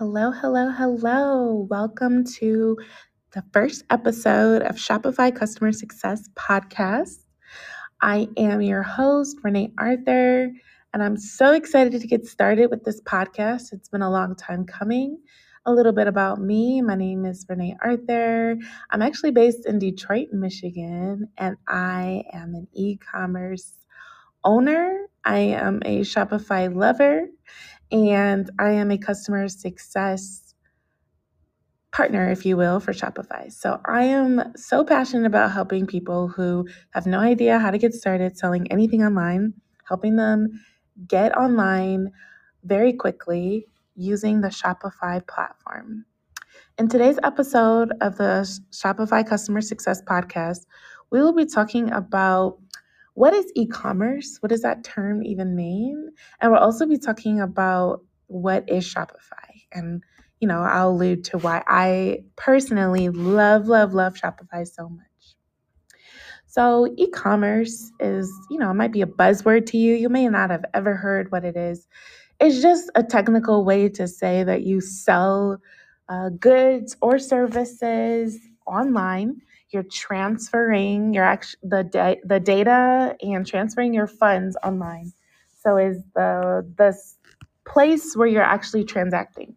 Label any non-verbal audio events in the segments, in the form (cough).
Hello, hello, hello. Welcome to the first episode of Shopify Customer Success Podcast. I am your host, Renee Arthur, and I'm so excited to get started with this podcast. It's been a long time coming. A little bit about me. My name is Renee Arthur. I'm actually based in Detroit, Michigan, and I am an e commerce owner. I am a Shopify lover and I am a customer success partner, if you will, for Shopify. So I am so passionate about helping people who have no idea how to get started selling anything online, helping them get online very quickly using the Shopify platform. In today's episode of the Shopify Customer Success Podcast, we will be talking about what is e commerce? What does that term even mean? And we'll also be talking about what is Shopify. And, you know, I'll allude to why I personally love, love, love Shopify so much. So, e commerce is, you know, it might be a buzzword to you. You may not have ever heard what it is. It's just a technical way to say that you sell uh, goods or services online you're transferring your act- the da- the data and transferring your funds online. So is the the place where you're actually transacting.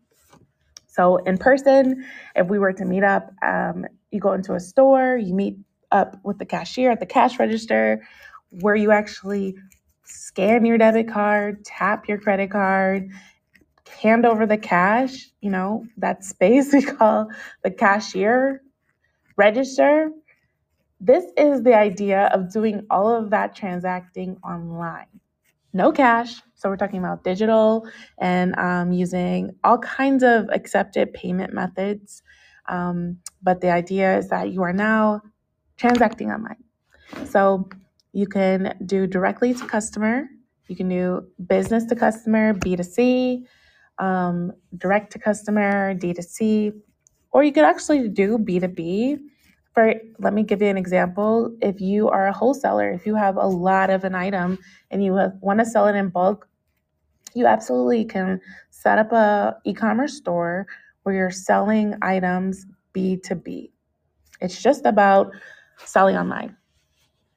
So in person, if we were to meet up, um, you go into a store, you meet up with the cashier at the cash register, where you actually scan your debit card, tap your credit card, hand over the cash. You know that space (laughs) we call the cashier register. This is the idea of doing all of that transacting online. No cash. So we're talking about digital and um, using all kinds of accepted payment methods. Um, but the idea is that you are now transacting online. So you can do directly to customer, you can do business to customer, B2C, um, direct to customer, D2C, or you could actually do B2B. For let me give you an example. If you are a wholesaler, if you have a lot of an item and you want to sell it in bulk, you absolutely can set up a e-commerce store where you're selling items B2B. It's just about selling online.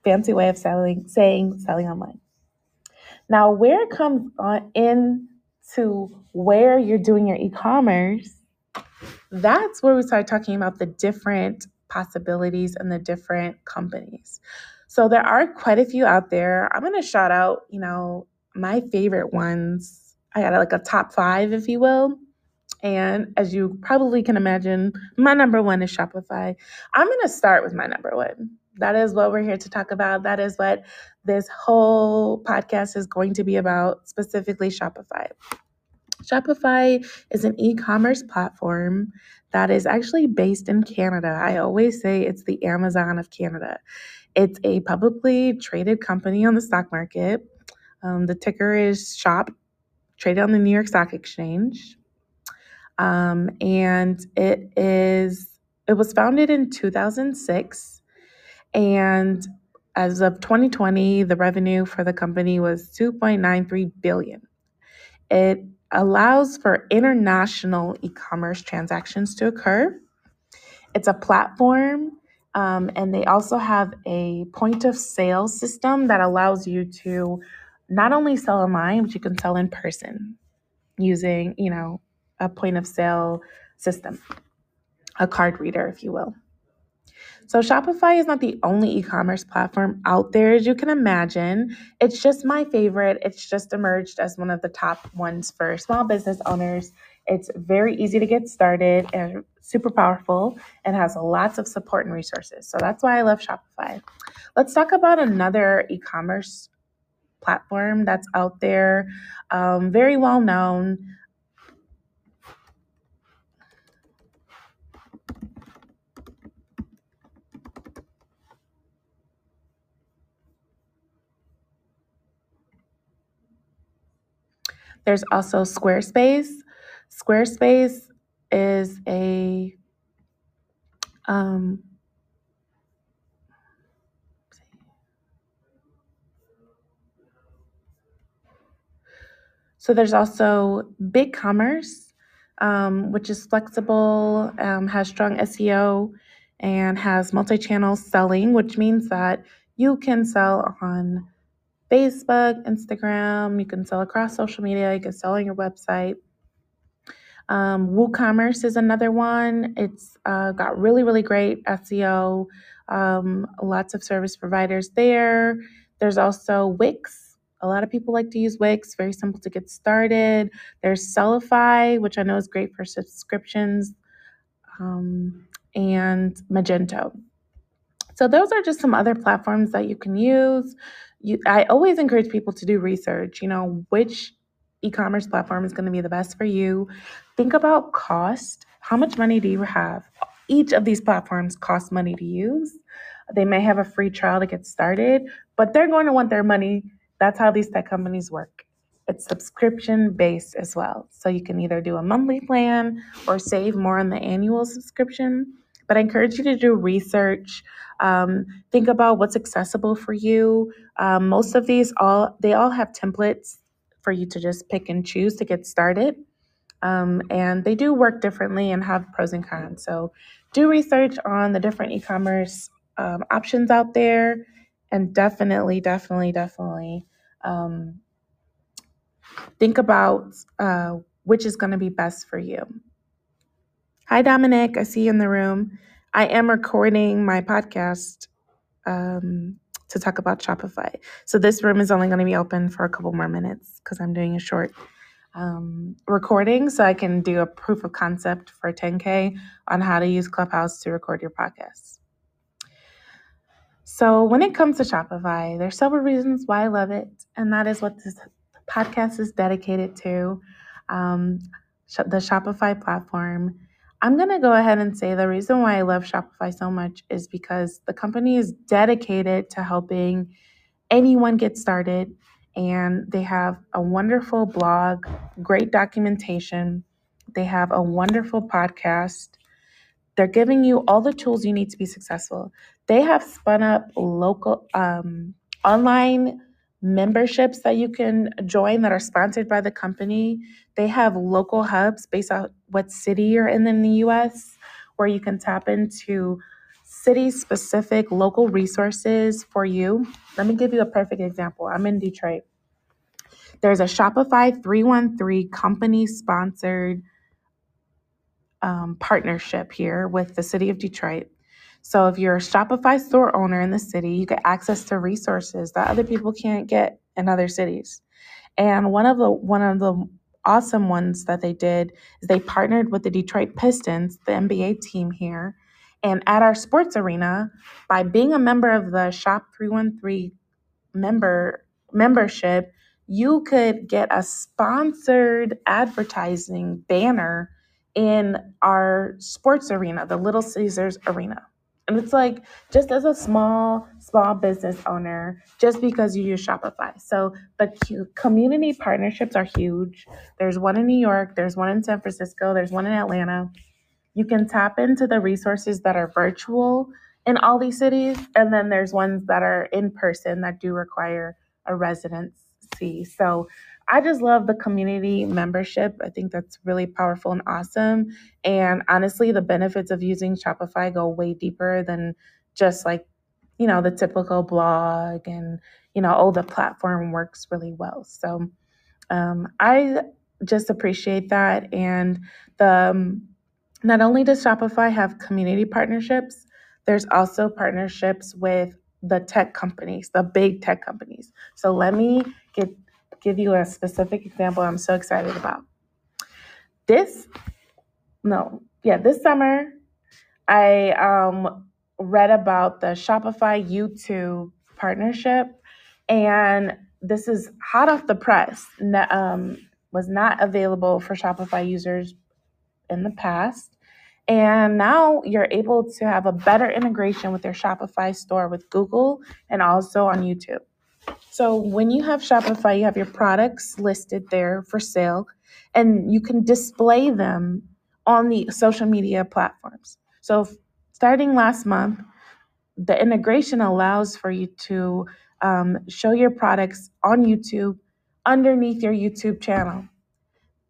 Fancy way of selling saying selling online. Now, where it comes on in to where you're doing your e-commerce that's where we start talking about the different possibilities and the different companies. So there are quite a few out there. I'm going to shout out, you know, my favorite ones. I got like a top five, if you will. And as you probably can imagine, my number one is Shopify. I'm going to start with my number one. That is what we're here to talk about. That is what this whole podcast is going to be about, specifically Shopify. Shopify is an e commerce platform that is actually based in Canada. I always say it's the Amazon of Canada. It's a publicly traded company on the stock market. Um, the ticker is SHOP, traded on the New York Stock Exchange. Um, and it is it was founded in 2006 and as of 2020 the revenue for the company was 2.93 billion it allows for international e commerce transactions to occur. It's a platform, um, and they also have a point of sale system that allows you to not only sell online, but you can sell in person using, you know, a point of sale system, a card reader, if you will. So, Shopify is not the only e commerce platform out there, as you can imagine. It's just my favorite. It's just emerged as one of the top ones for small business owners. It's very easy to get started and super powerful and has lots of support and resources. So, that's why I love Shopify. Let's talk about another e commerce platform that's out there, um, very well known. There's also Squarespace. Squarespace is a um, so there's also BigCommerce. um, which is flexible, um, has strong SEO, and has multi channel selling, which means that you can sell on Facebook, Instagram, you can sell across social media, you can sell on your website. Um, WooCommerce is another one. It's uh, got really, really great SEO, um, lots of service providers there. There's also Wix. A lot of people like to use Wix, very simple to get started. There's Sellify, which I know is great for subscriptions, um, and Magento. So those are just some other platforms that you can use. You, I always encourage people to do research. You know which e-commerce platform is going to be the best for you. Think about cost. How much money do you have? Each of these platforms cost money to use. They may have a free trial to get started, but they're going to want their money. That's how these tech companies work. It's subscription based as well. So you can either do a monthly plan or save more on the annual subscription. But I encourage you to do research. Um, think about what's accessible for you. Um, most of these all they all have templates for you to just pick and choose to get started. Um, and they do work differently and have pros and cons. So do research on the different e commerce um, options out there. And definitely, definitely, definitely um, think about uh, which is going to be best for you. Hi, Dominic. I see you in the room. I am recording my podcast um, to talk about Shopify. So this room is only going to be open for a couple more minutes because I'm doing a short um, recording so I can do a proof of concept for 10K on how to use Clubhouse to record your podcast. So when it comes to Shopify, there's several reasons why I love it, and that is what this podcast is dedicated to. Um, the Shopify platform I'm going to go ahead and say the reason why I love Shopify so much is because the company is dedicated to helping anyone get started. And they have a wonderful blog, great documentation. They have a wonderful podcast. They're giving you all the tools you need to be successful. They have spun up local um, online memberships that you can join that are sponsored by the company. They have local hubs based on what city you're in in the US where you can tap into city specific local resources for you. Let me give you a perfect example. I'm in Detroit. There's a Shopify 313 company sponsored um, partnership here with the city of Detroit. So if you're a Shopify store owner in the city, you get access to resources that other people can't get in other cities. And one of the one of the awesome ones that they did is they partnered with the Detroit Pistons, the NBA team here, and at our sports arena by being a member of the Shop 313 member membership, you could get a sponsored advertising banner in our sports arena, the Little Caesars Arena. And it's like just as a small, small business owner, just because you use Shopify. So the community partnerships are huge. There's one in New York, there's one in San Francisco, there's one in Atlanta. You can tap into the resources that are virtual in all these cities, and then there's ones that are in person that do require a residency. So I just love the community membership. I think that's really powerful and awesome. And honestly, the benefits of using Shopify go way deeper than just like, you know, the typical blog and, you know, oh, the platform works really well. So um, I just appreciate that. And the um, not only does Shopify have community partnerships, there's also partnerships with the tech companies, the big tech companies. So let me get give you a specific example I'm so excited about. This, no, yeah, this summer, I um, read about the Shopify YouTube partnership, and this is hot off the press. Um, was not available for Shopify users in the past. And now you're able to have a better integration with your Shopify store with Google and also on YouTube. So when you have Shopify, you have your products listed there for sale, and you can display them on the social media platforms. So starting last month, the integration allows for you to um, show your products on YouTube underneath your YouTube channel.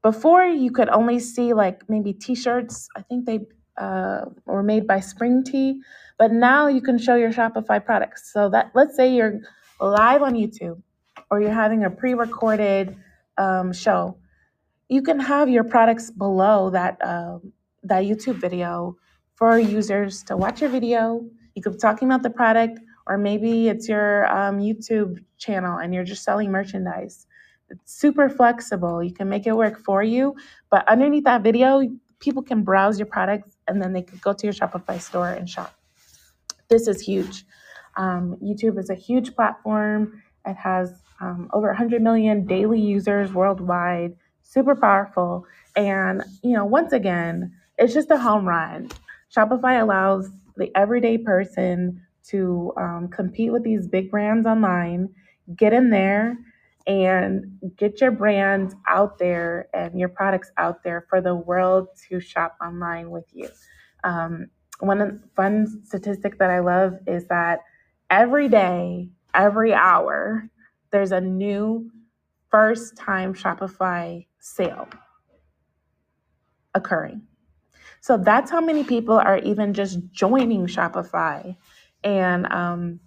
before you could only see like maybe t-shirts i think they uh, were made by spring tea but now you can show your shopify products so that let's say you're live on youtube or you're having a pre-recorded um, show you can have your products below that um, that YouTube video for users to watch your video. You could be talking about the product, or maybe it's your um, YouTube channel and you're just selling merchandise. It's super flexible. You can make it work for you, but underneath that video, people can browse your products and then they could go to your Shopify store and shop. This is huge. Um, YouTube is a huge platform. It has um, over 100 million daily users worldwide, super powerful. And, you know, once again, it's just a home run. Shopify allows the everyday person to um, compete with these big brands online, get in there and get your brand out there and your products out there for the world to shop online with you. Um, one fun statistic that I love is that every day, every hour, there's a new first time Shopify sale occurring. So that's how many people are even just joining Shopify. And um,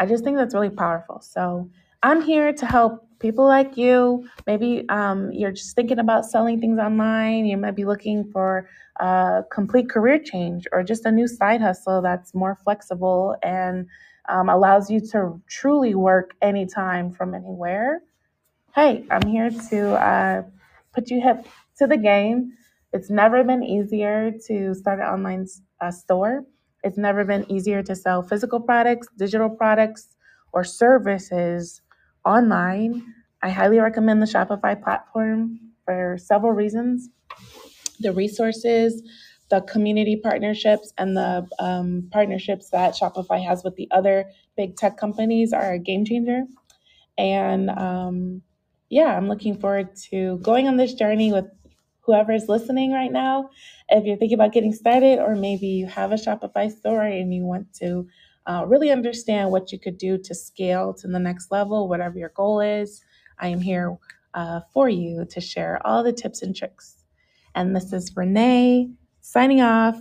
I just think that's really powerful. So I'm here to help people like you. Maybe um, you're just thinking about selling things online. You might be looking for a complete career change or just a new side hustle that's more flexible and um, allows you to truly work anytime from anywhere. Hey, I'm here to uh, put you hip to the game. It's never been easier to start an online uh, store. It's never been easier to sell physical products, digital products, or services online. I highly recommend the Shopify platform for several reasons the resources, the community partnerships, and the um, partnerships that Shopify has with the other big tech companies are a game changer. And um, yeah, I'm looking forward to going on this journey with whoever is listening right now. If you're thinking about getting started, or maybe you have a Shopify store and you want to uh, really understand what you could do to scale to the next level, whatever your goal is, I am here uh, for you to share all the tips and tricks. And this is Renee signing off.